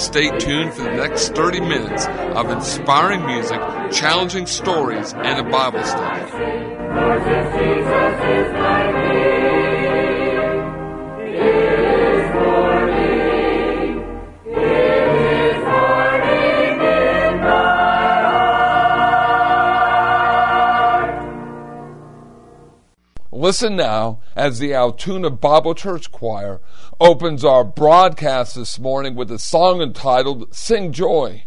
Stay tuned for the next 30 minutes of inspiring music, challenging stories, and a Bible study. Listen now as the Altoona Bible Church Choir opens our broadcast this morning with a song entitled Sing Joy.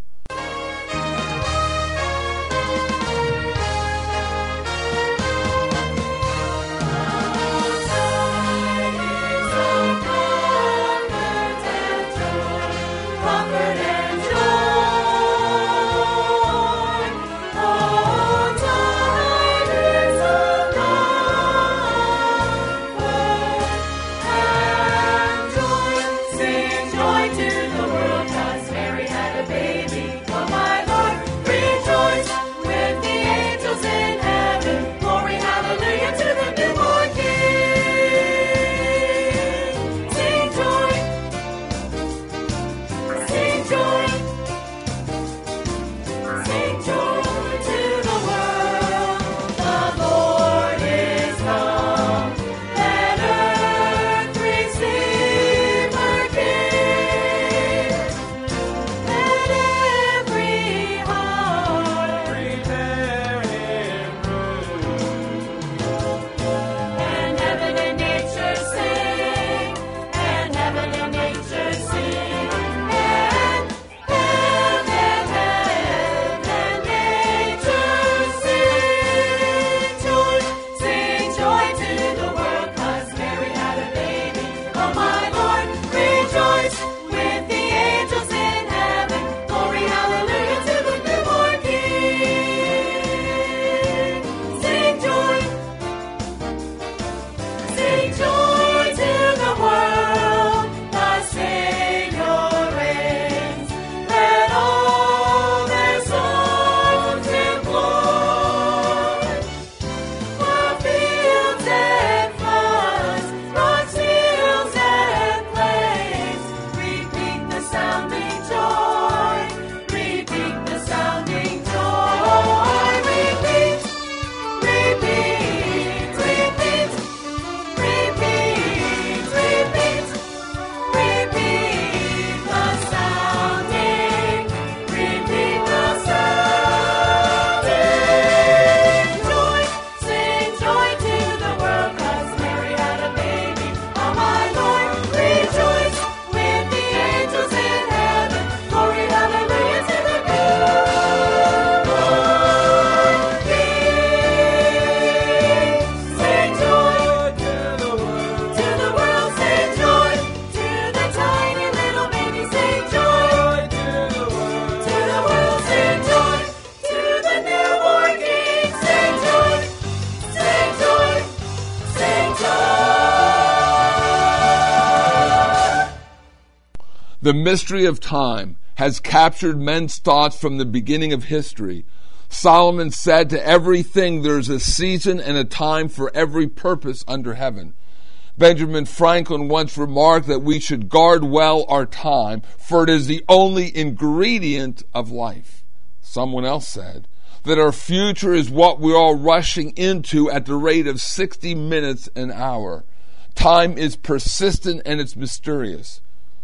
The mystery of time has captured men's thoughts from the beginning of history. Solomon said to everything there's a season and a time for every purpose under heaven. Benjamin Franklin once remarked that we should guard well our time, for it is the only ingredient of life. Someone else said that our future is what we're all rushing into at the rate of 60 minutes an hour. Time is persistent and it's mysterious.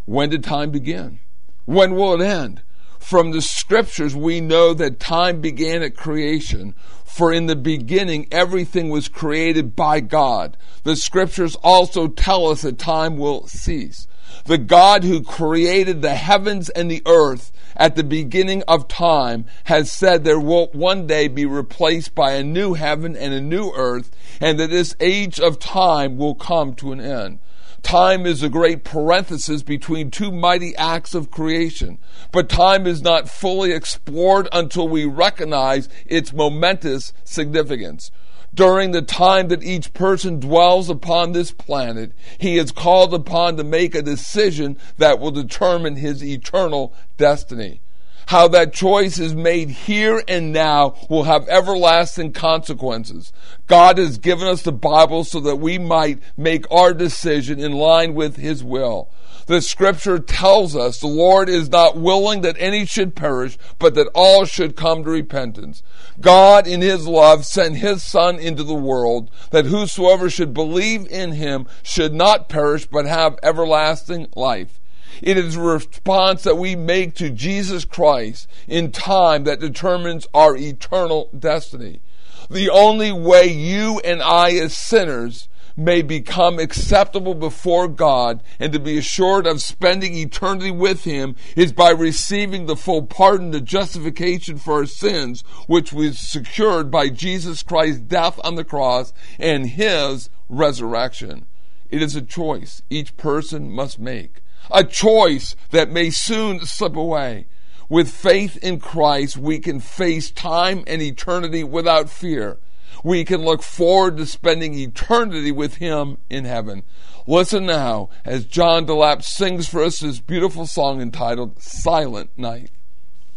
When did time begin? When will it end? From the scriptures, we know that time began at creation. For in the beginning, everything was created by God. The scriptures also tell us that time will cease. The God who created the heavens and the earth at the beginning of time has said there will one day be replaced by a new heaven and a new earth, and that this age of time will come to an end. Time is a great parenthesis between two mighty acts of creation. But time is not fully explored until we recognize its momentous significance. During the time that each person dwells upon this planet, he is called upon to make a decision that will determine his eternal destiny. How that choice is made here and now will have everlasting consequences. God has given us the Bible so that we might make our decision in line with His will. The scripture tells us the Lord is not willing that any should perish, but that all should come to repentance. God, in His love, sent His Son into the world that whosoever should believe in Him should not perish, but have everlasting life. It is a response that we make to Jesus Christ in time that determines our eternal destiny. The only way you and I as sinners may become acceptable before God and to be assured of spending eternity with Him is by receiving the full pardon, the justification for our sins, which was secured by Jesus Christ's death on the cross and His resurrection. It is a choice each person must make a choice that may soon slip away. With faith in Christ, we can face time and eternity without fear. We can look forward to spending eternity with Him in heaven. Listen now as John DeLapp sings for us this beautiful song entitled Silent Night.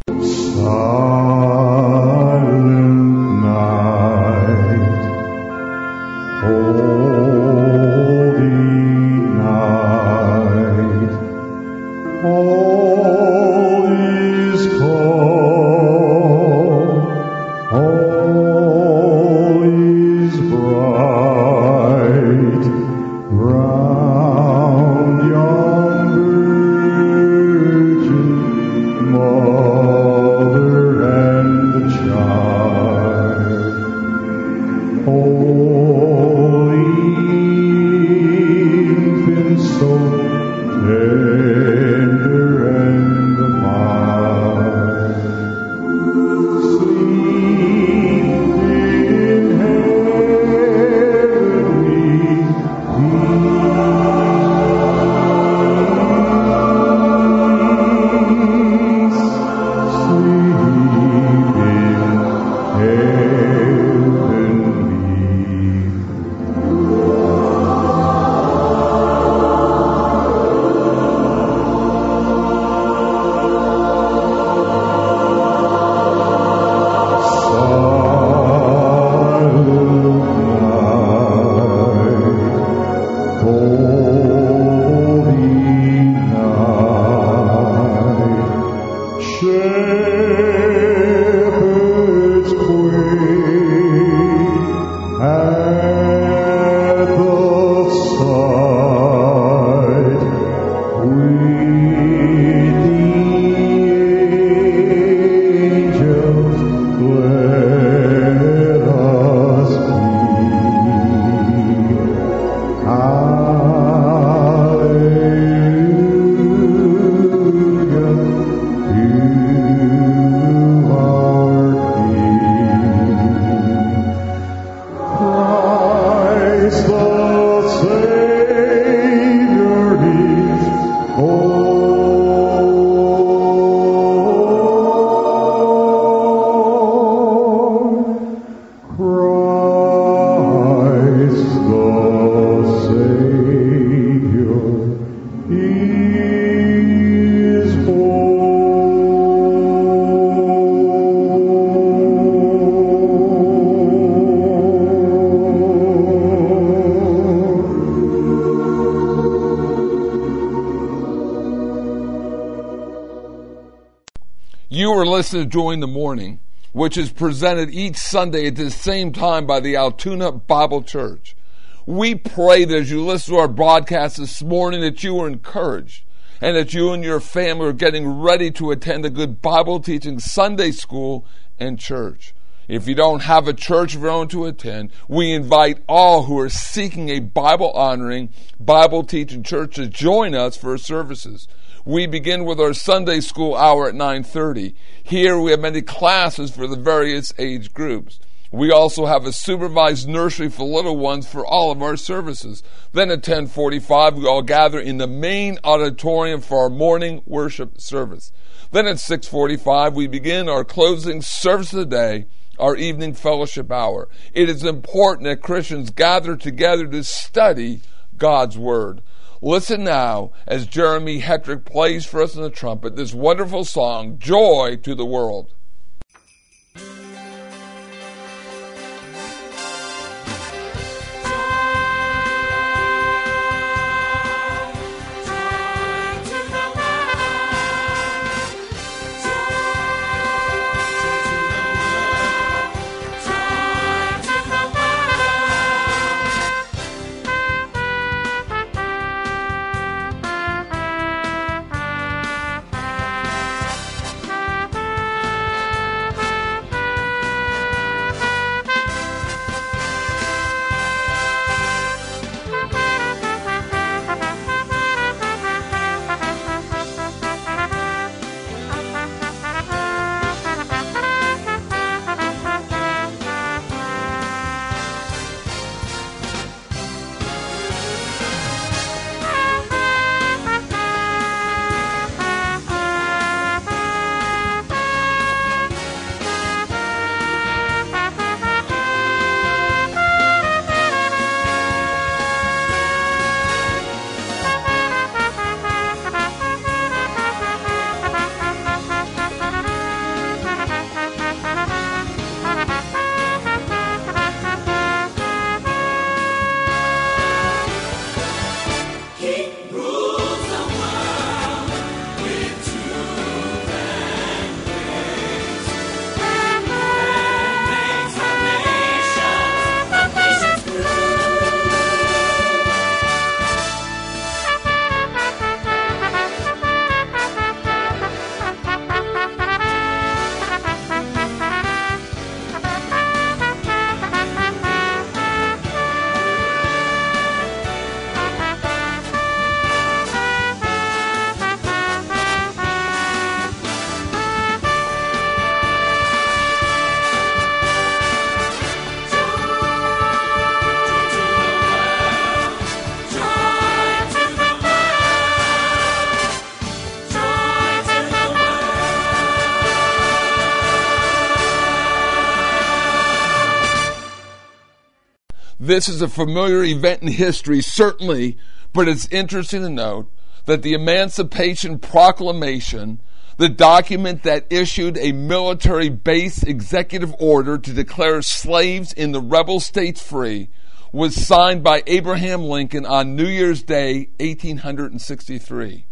Silent To Joy in the Morning, which is presented each Sunday at the same time by the Altoona Bible Church. We pray that as you listen to our broadcast this morning that you are encouraged and that you and your family are getting ready to attend a good Bible teaching Sunday school and church. If you don't have a church of your own to attend, we invite all who are seeking a Bible honoring, Bible teaching church to join us for services. We begin with our Sunday school hour at 9:30. Here we have many classes for the various age groups. We also have a supervised nursery for little ones for all of our services. Then at 10:45 we all gather in the main auditorium for our morning worship service. Then at 6:45 we begin our closing service of the day our evening fellowship hour. It is important that Christians gather together to study God's Word. Listen now as Jeremy Hetrick plays for us on the trumpet this wonderful song, Joy to the World. This is a familiar event in history, certainly, but it's interesting to note that the Emancipation Proclamation, the document that issued a military base executive order to declare slaves in the rebel states free, was signed by Abraham Lincoln on New Year's Day, 1863.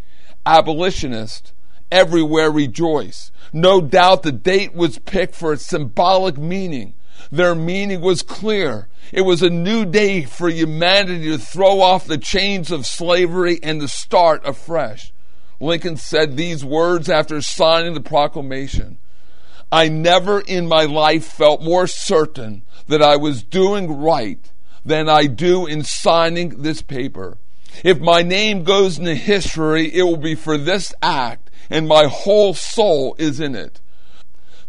Abolitionists everywhere rejoice. No doubt the date was picked for its symbolic meaning. Their meaning was clear. It was a new day for humanity to throw off the chains of slavery and to start afresh. Lincoln said these words after signing the proclamation. I never in my life felt more certain that I was doing right than I do in signing this paper. If my name goes into history, it will be for this act, and my whole soul is in it.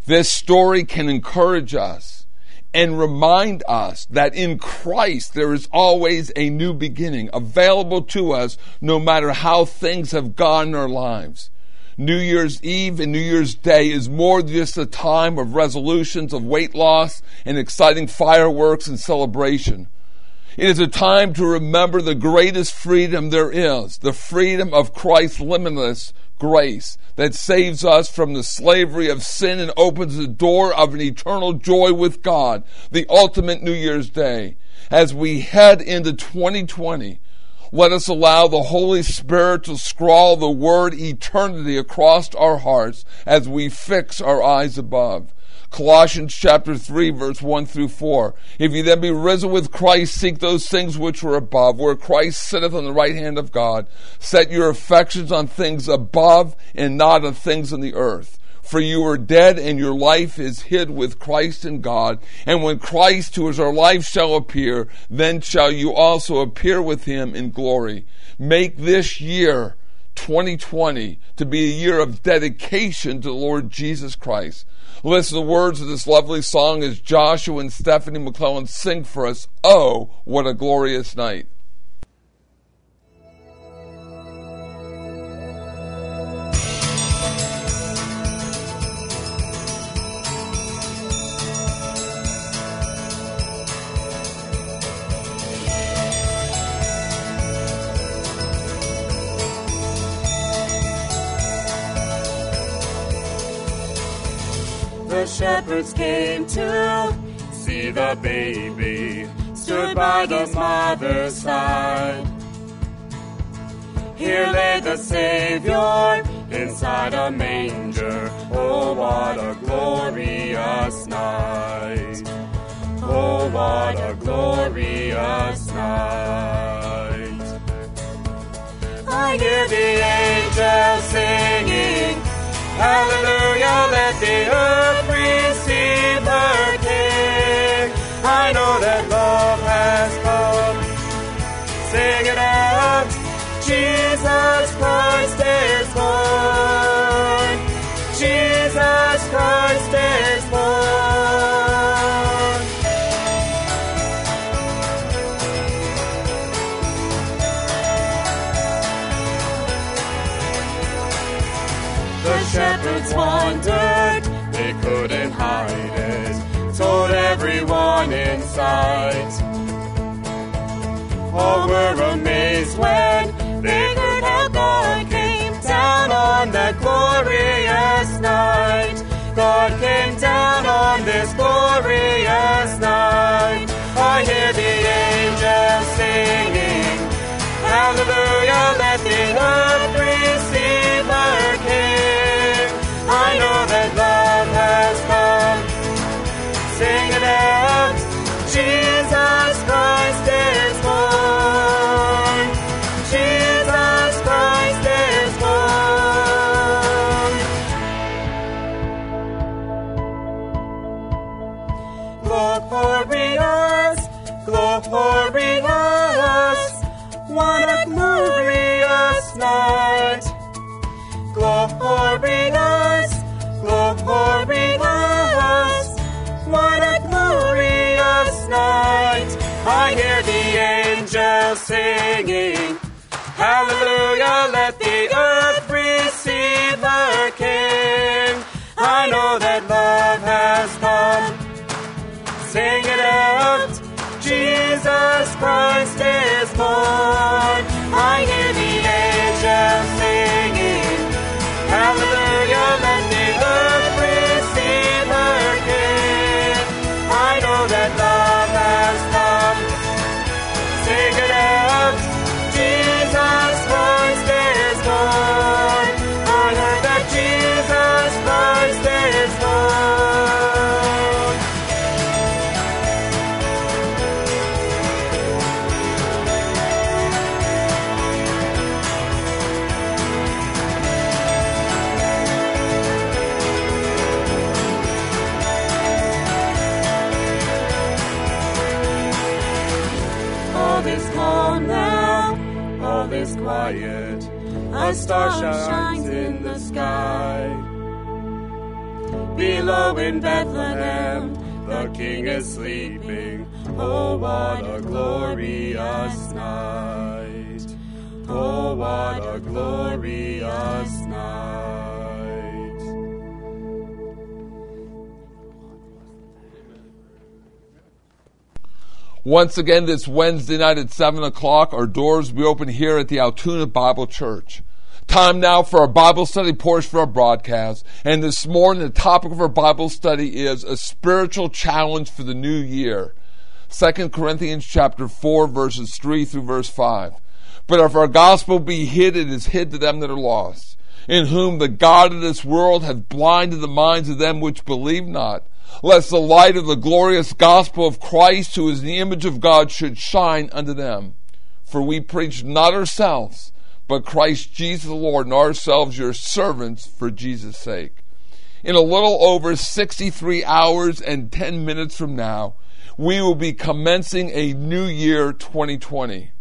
This story can encourage us and remind us that in Christ there is always a new beginning available to us no matter how things have gone in our lives. New Year's Eve and New Year's Day is more than just a time of resolutions of weight loss and exciting fireworks and celebration. It is a time to remember the greatest freedom there is, the freedom of Christ's limitless grace that saves us from the slavery of sin and opens the door of an eternal joy with God, the ultimate New Year's Day. As we head into 2020, let us allow the Holy Spirit to scrawl the word eternity across our hearts as we fix our eyes above. Colossians chapter 3 verse 1 through 4. If you then be risen with Christ, seek those things which are above, where Christ sitteth on the right hand of God. Set your affections on things above and not on things on the earth. For you are dead and your life is hid with Christ in God. And when Christ, who is our life, shall appear, then shall you also appear with him in glory. Make this year 2020 to be a year of dedication to the Lord Jesus Christ. Listen to the words of this lovely song as Joshua and Stephanie McClellan sing for us. Oh, what a glorious night. The shepherds came to see the baby stood by the mother's side. Here lay the Savior inside a manger. Oh, what a glorious night! Oh, what a glorious night! I hear the angels singing, Hallelujah, let the earth receive her King. I know that love has come. Sing it out, Jesus Christ is born. Shepherds wondered, they couldn't hide it, told everyone in sight. All were amazed when they heard how God came down on that glorious night. God came down on this glorious night. I hear the angels singing, Hallelujah, let the earth Glorious, glorious, what a glorious night. Glorious, glorious, what a glorious night. I hear the angels singing, Hallelujah, let the earth receive her King. I know that love. Sing it out, Jesus Christ is born. I hear the angels Once again, this Wednesday night at 7 o'clock, our doors will be open here at the Altoona Bible Church. Time now for our Bible study portion for our broadcast. And this morning, the topic of our Bible study is a spiritual challenge for the new year. 2 Corinthians chapter 4, verses 3 through verse 5. But if our gospel be hid, it is hid to them that are lost, in whom the God of this world hath blinded the minds of them which believe not, lest the light of the glorious gospel of Christ, who is the image of God, should shine unto them. For we preach not ourselves, but Christ Jesus the Lord, and ourselves your servants for Jesus' sake. In a little over 63 hours and 10 minutes from now, we will be commencing a new year 2020.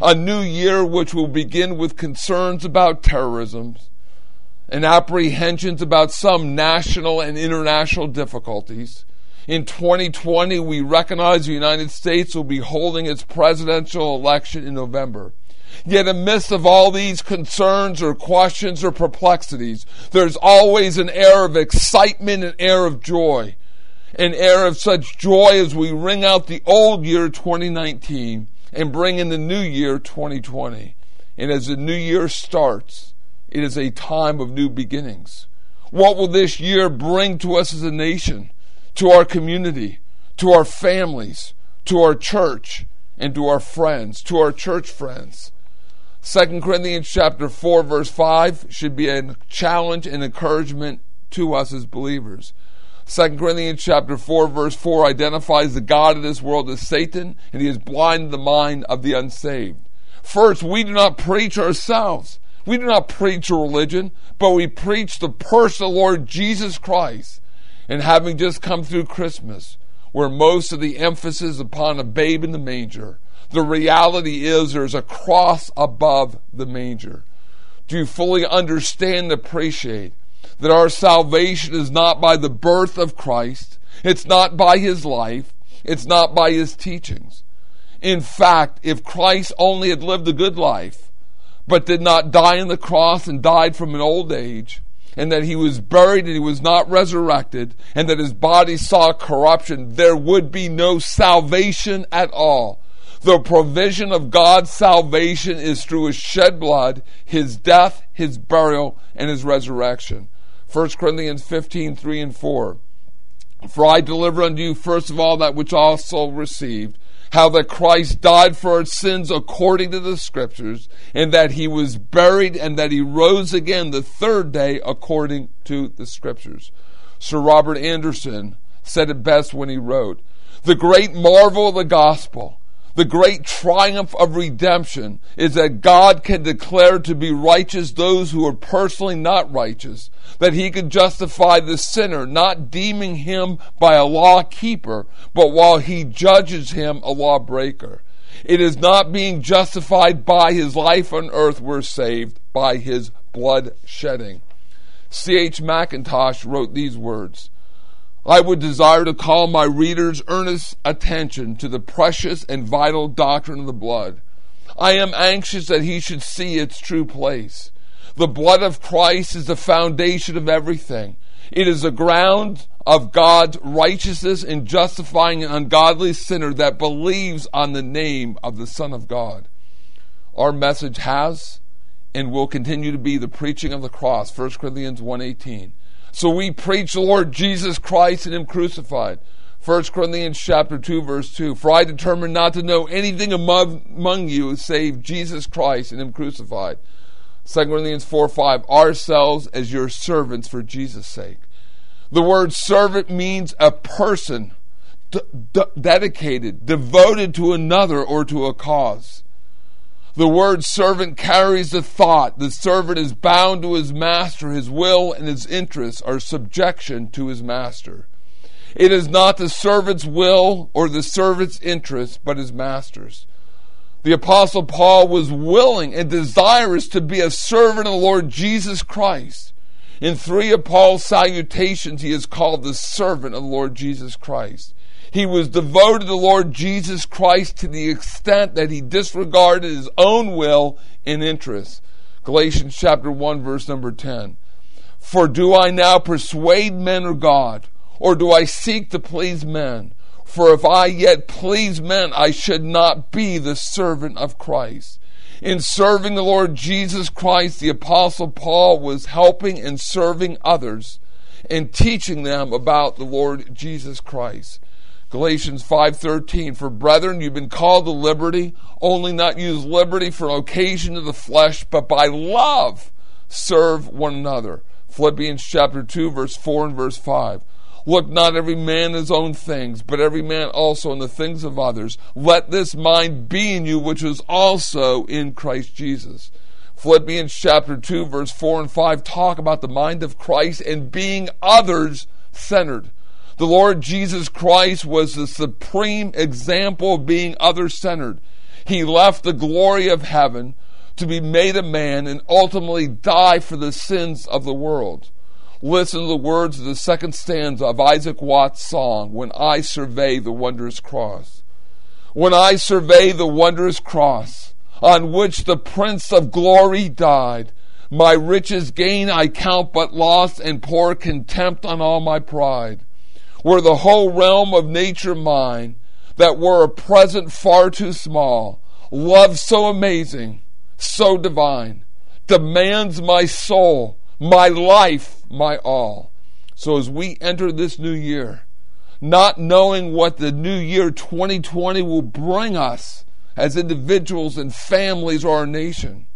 A new year which will begin with concerns about terrorism and apprehensions about some national and international difficulties. In 2020, we recognize the United States will be holding its presidential election in November. Yet, amidst of all these concerns or questions or perplexities, there's always an air of excitement, an air of joy, an air of such joy as we ring out the old year 2019 and bring in the new year 2020. And as the new year starts, it is a time of new beginnings. What will this year bring to us as a nation, to our community, to our families, to our church, and to our friends, to our church friends? 2 Corinthians chapter 4 verse 5 should be a challenge and encouragement to us as believers. 2 Corinthians chapter 4 verse 4 identifies the God of this world as Satan and he has blinded the mind of the unsaved. First, we do not preach ourselves. We do not preach a religion, but we preach the person of Lord Jesus Christ. And having just come through Christmas, where most of the emphasis is upon a babe in the manger, the reality is there's a cross above the manger. Do you fully understand and appreciate that our salvation is not by the birth of Christ, it's not by his life, it's not by his teachings. In fact, if Christ only had lived a good life, but did not die on the cross and died from an old age, and that he was buried and he was not resurrected, and that his body saw corruption, there would be no salvation at all. The provision of God's salvation is through his shed blood, his death, his burial, and his resurrection. 1 Corinthians 15, 3 and 4. For I deliver unto you first of all that which also received, how that Christ died for our sins according to the Scriptures, and that he was buried, and that he rose again the third day according to the Scriptures. Sir Robert Anderson said it best when he wrote, The great marvel of the gospel the great triumph of redemption is that God can declare to be righteous those who are personally not righteous, that he can justify the sinner, not deeming him by a law keeper, but while he judges him a lawbreaker. It is not being justified by his life on earth we're saved, by his blood shedding. C.H. Mackintosh wrote these words I would desire to call my readers' earnest attention to the precious and vital doctrine of the blood. I am anxious that he should see its true place. The blood of Christ is the foundation of everything. It is the ground of God's righteousness in justifying an ungodly sinner that believes on the name of the Son of God. Our message has and will continue to be the preaching of the cross, 1 Corinthians 1:18. So we preach the Lord Jesus Christ and Him crucified. 1 Corinthians chapter 2 verse 2. For I determined not to know anything among, you save Jesus Christ and Him crucified. 2 Corinthians 4 5. Ourselves as your servants for Jesus' sake. The word servant means a person d- d- dedicated, devoted to another or to a cause. The word servant carries the thought the servant is bound to his master, his will and his interests are subjection to his master. It is not the servant's will or the servant's interests, but his master's. The Apostle Paul was willing and desirous to be a servant of the Lord Jesus Christ. In three of Paul's salutations, he is called the servant of the Lord Jesus Christ. He was devoted to the Lord Jesus Christ to the extent that he disregarded his own will and interests. Galatians chapter 1 verse number 10. For do I now persuade men or God, or do I seek to please men? For if I yet please men, I should not be the servant of Christ. In serving the Lord Jesus Christ, the apostle Paul was helping and serving others and teaching them about the Lord Jesus Christ. Galatians 5:13 For brethren you've been called to liberty only not use liberty for an occasion of the flesh but by love serve one another. Philippians chapter 2 verse 4 and verse 5 Look not every man his own things but every man also in the things of others. Let this mind be in you which is also in Christ Jesus. Philippians chapter 2 verse 4 and 5 talk about the mind of Christ and being others centered the Lord Jesus Christ was the supreme example of being other centered. He left the glory of heaven to be made a man and ultimately die for the sins of the world. Listen to the words of the second stanza of Isaac Watts' song, When I Survey the Wondrous Cross. When I survey the wondrous cross on which the Prince of Glory died, my riches gain I count but loss and pour contempt on all my pride were the whole realm of nature mine, that were a present far too small, love so amazing, so divine, demands my soul, my life, my all. So as we enter this new year, not knowing what the new year 2020 will bring us as individuals and families or our nation,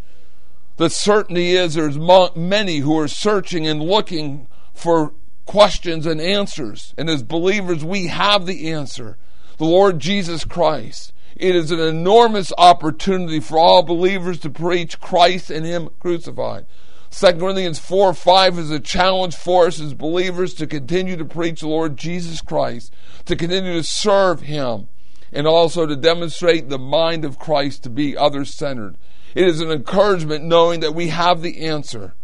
the certainty is there's many who are searching and looking for questions and answers. And as believers, we have the answer the Lord Jesus Christ. It is an enormous opportunity for all believers to preach Christ and Him crucified. 2 Corinthians 4 5 is a challenge for us as believers to continue to preach the Lord Jesus Christ, to continue to serve Him, and also to demonstrate the mind of Christ to be other centered. It is an encouragement knowing that we have the answer,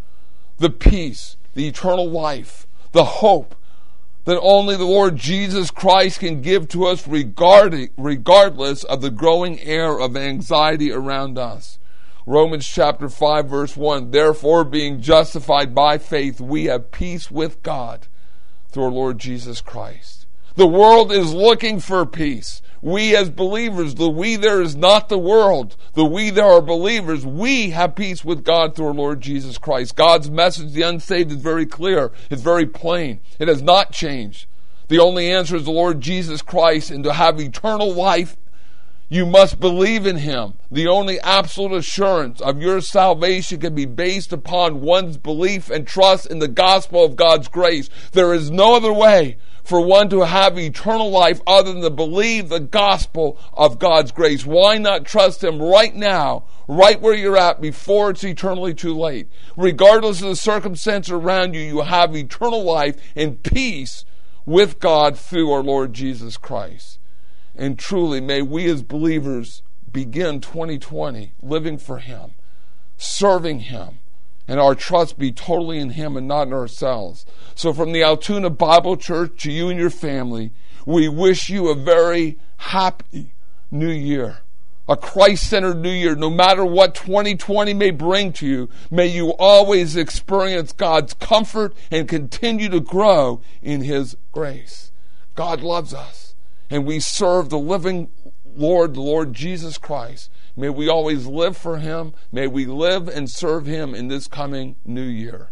the peace, the eternal life, the hope, that only the Lord Jesus Christ can give to us regardless of the growing air of anxiety around us. Romans chapter 5 verse 1 Therefore being justified by faith we have peace with God through our Lord Jesus Christ. The world is looking for peace. We as believers, the we there is not the world. The we there are believers. We have peace with God through our Lord Jesus Christ. God's message to the unsaved is very clear. It's very plain. It has not changed. The only answer is the Lord Jesus Christ and to have eternal life you must believe in him. The only absolute assurance of your salvation can be based upon one's belief and trust in the gospel of God's grace. There is no other way for one to have eternal life other than to believe the gospel of God's grace. Why not trust Him right now, right where you're at, before it's eternally too late? Regardless of the circumstance around you, you have eternal life and peace with God through our Lord Jesus Christ. And truly, may we as believers begin 2020 living for Him, serving Him, and our trust be totally in Him and not in ourselves. So, from the Altoona Bible Church to you and your family, we wish you a very happy new year. A Christ centered new year. No matter what 2020 may bring to you, may you always experience God's comfort and continue to grow in His grace. God loves us, and we serve the living Lord, Lord Jesus Christ. May we always live for Him. May we live and serve Him in this coming new year.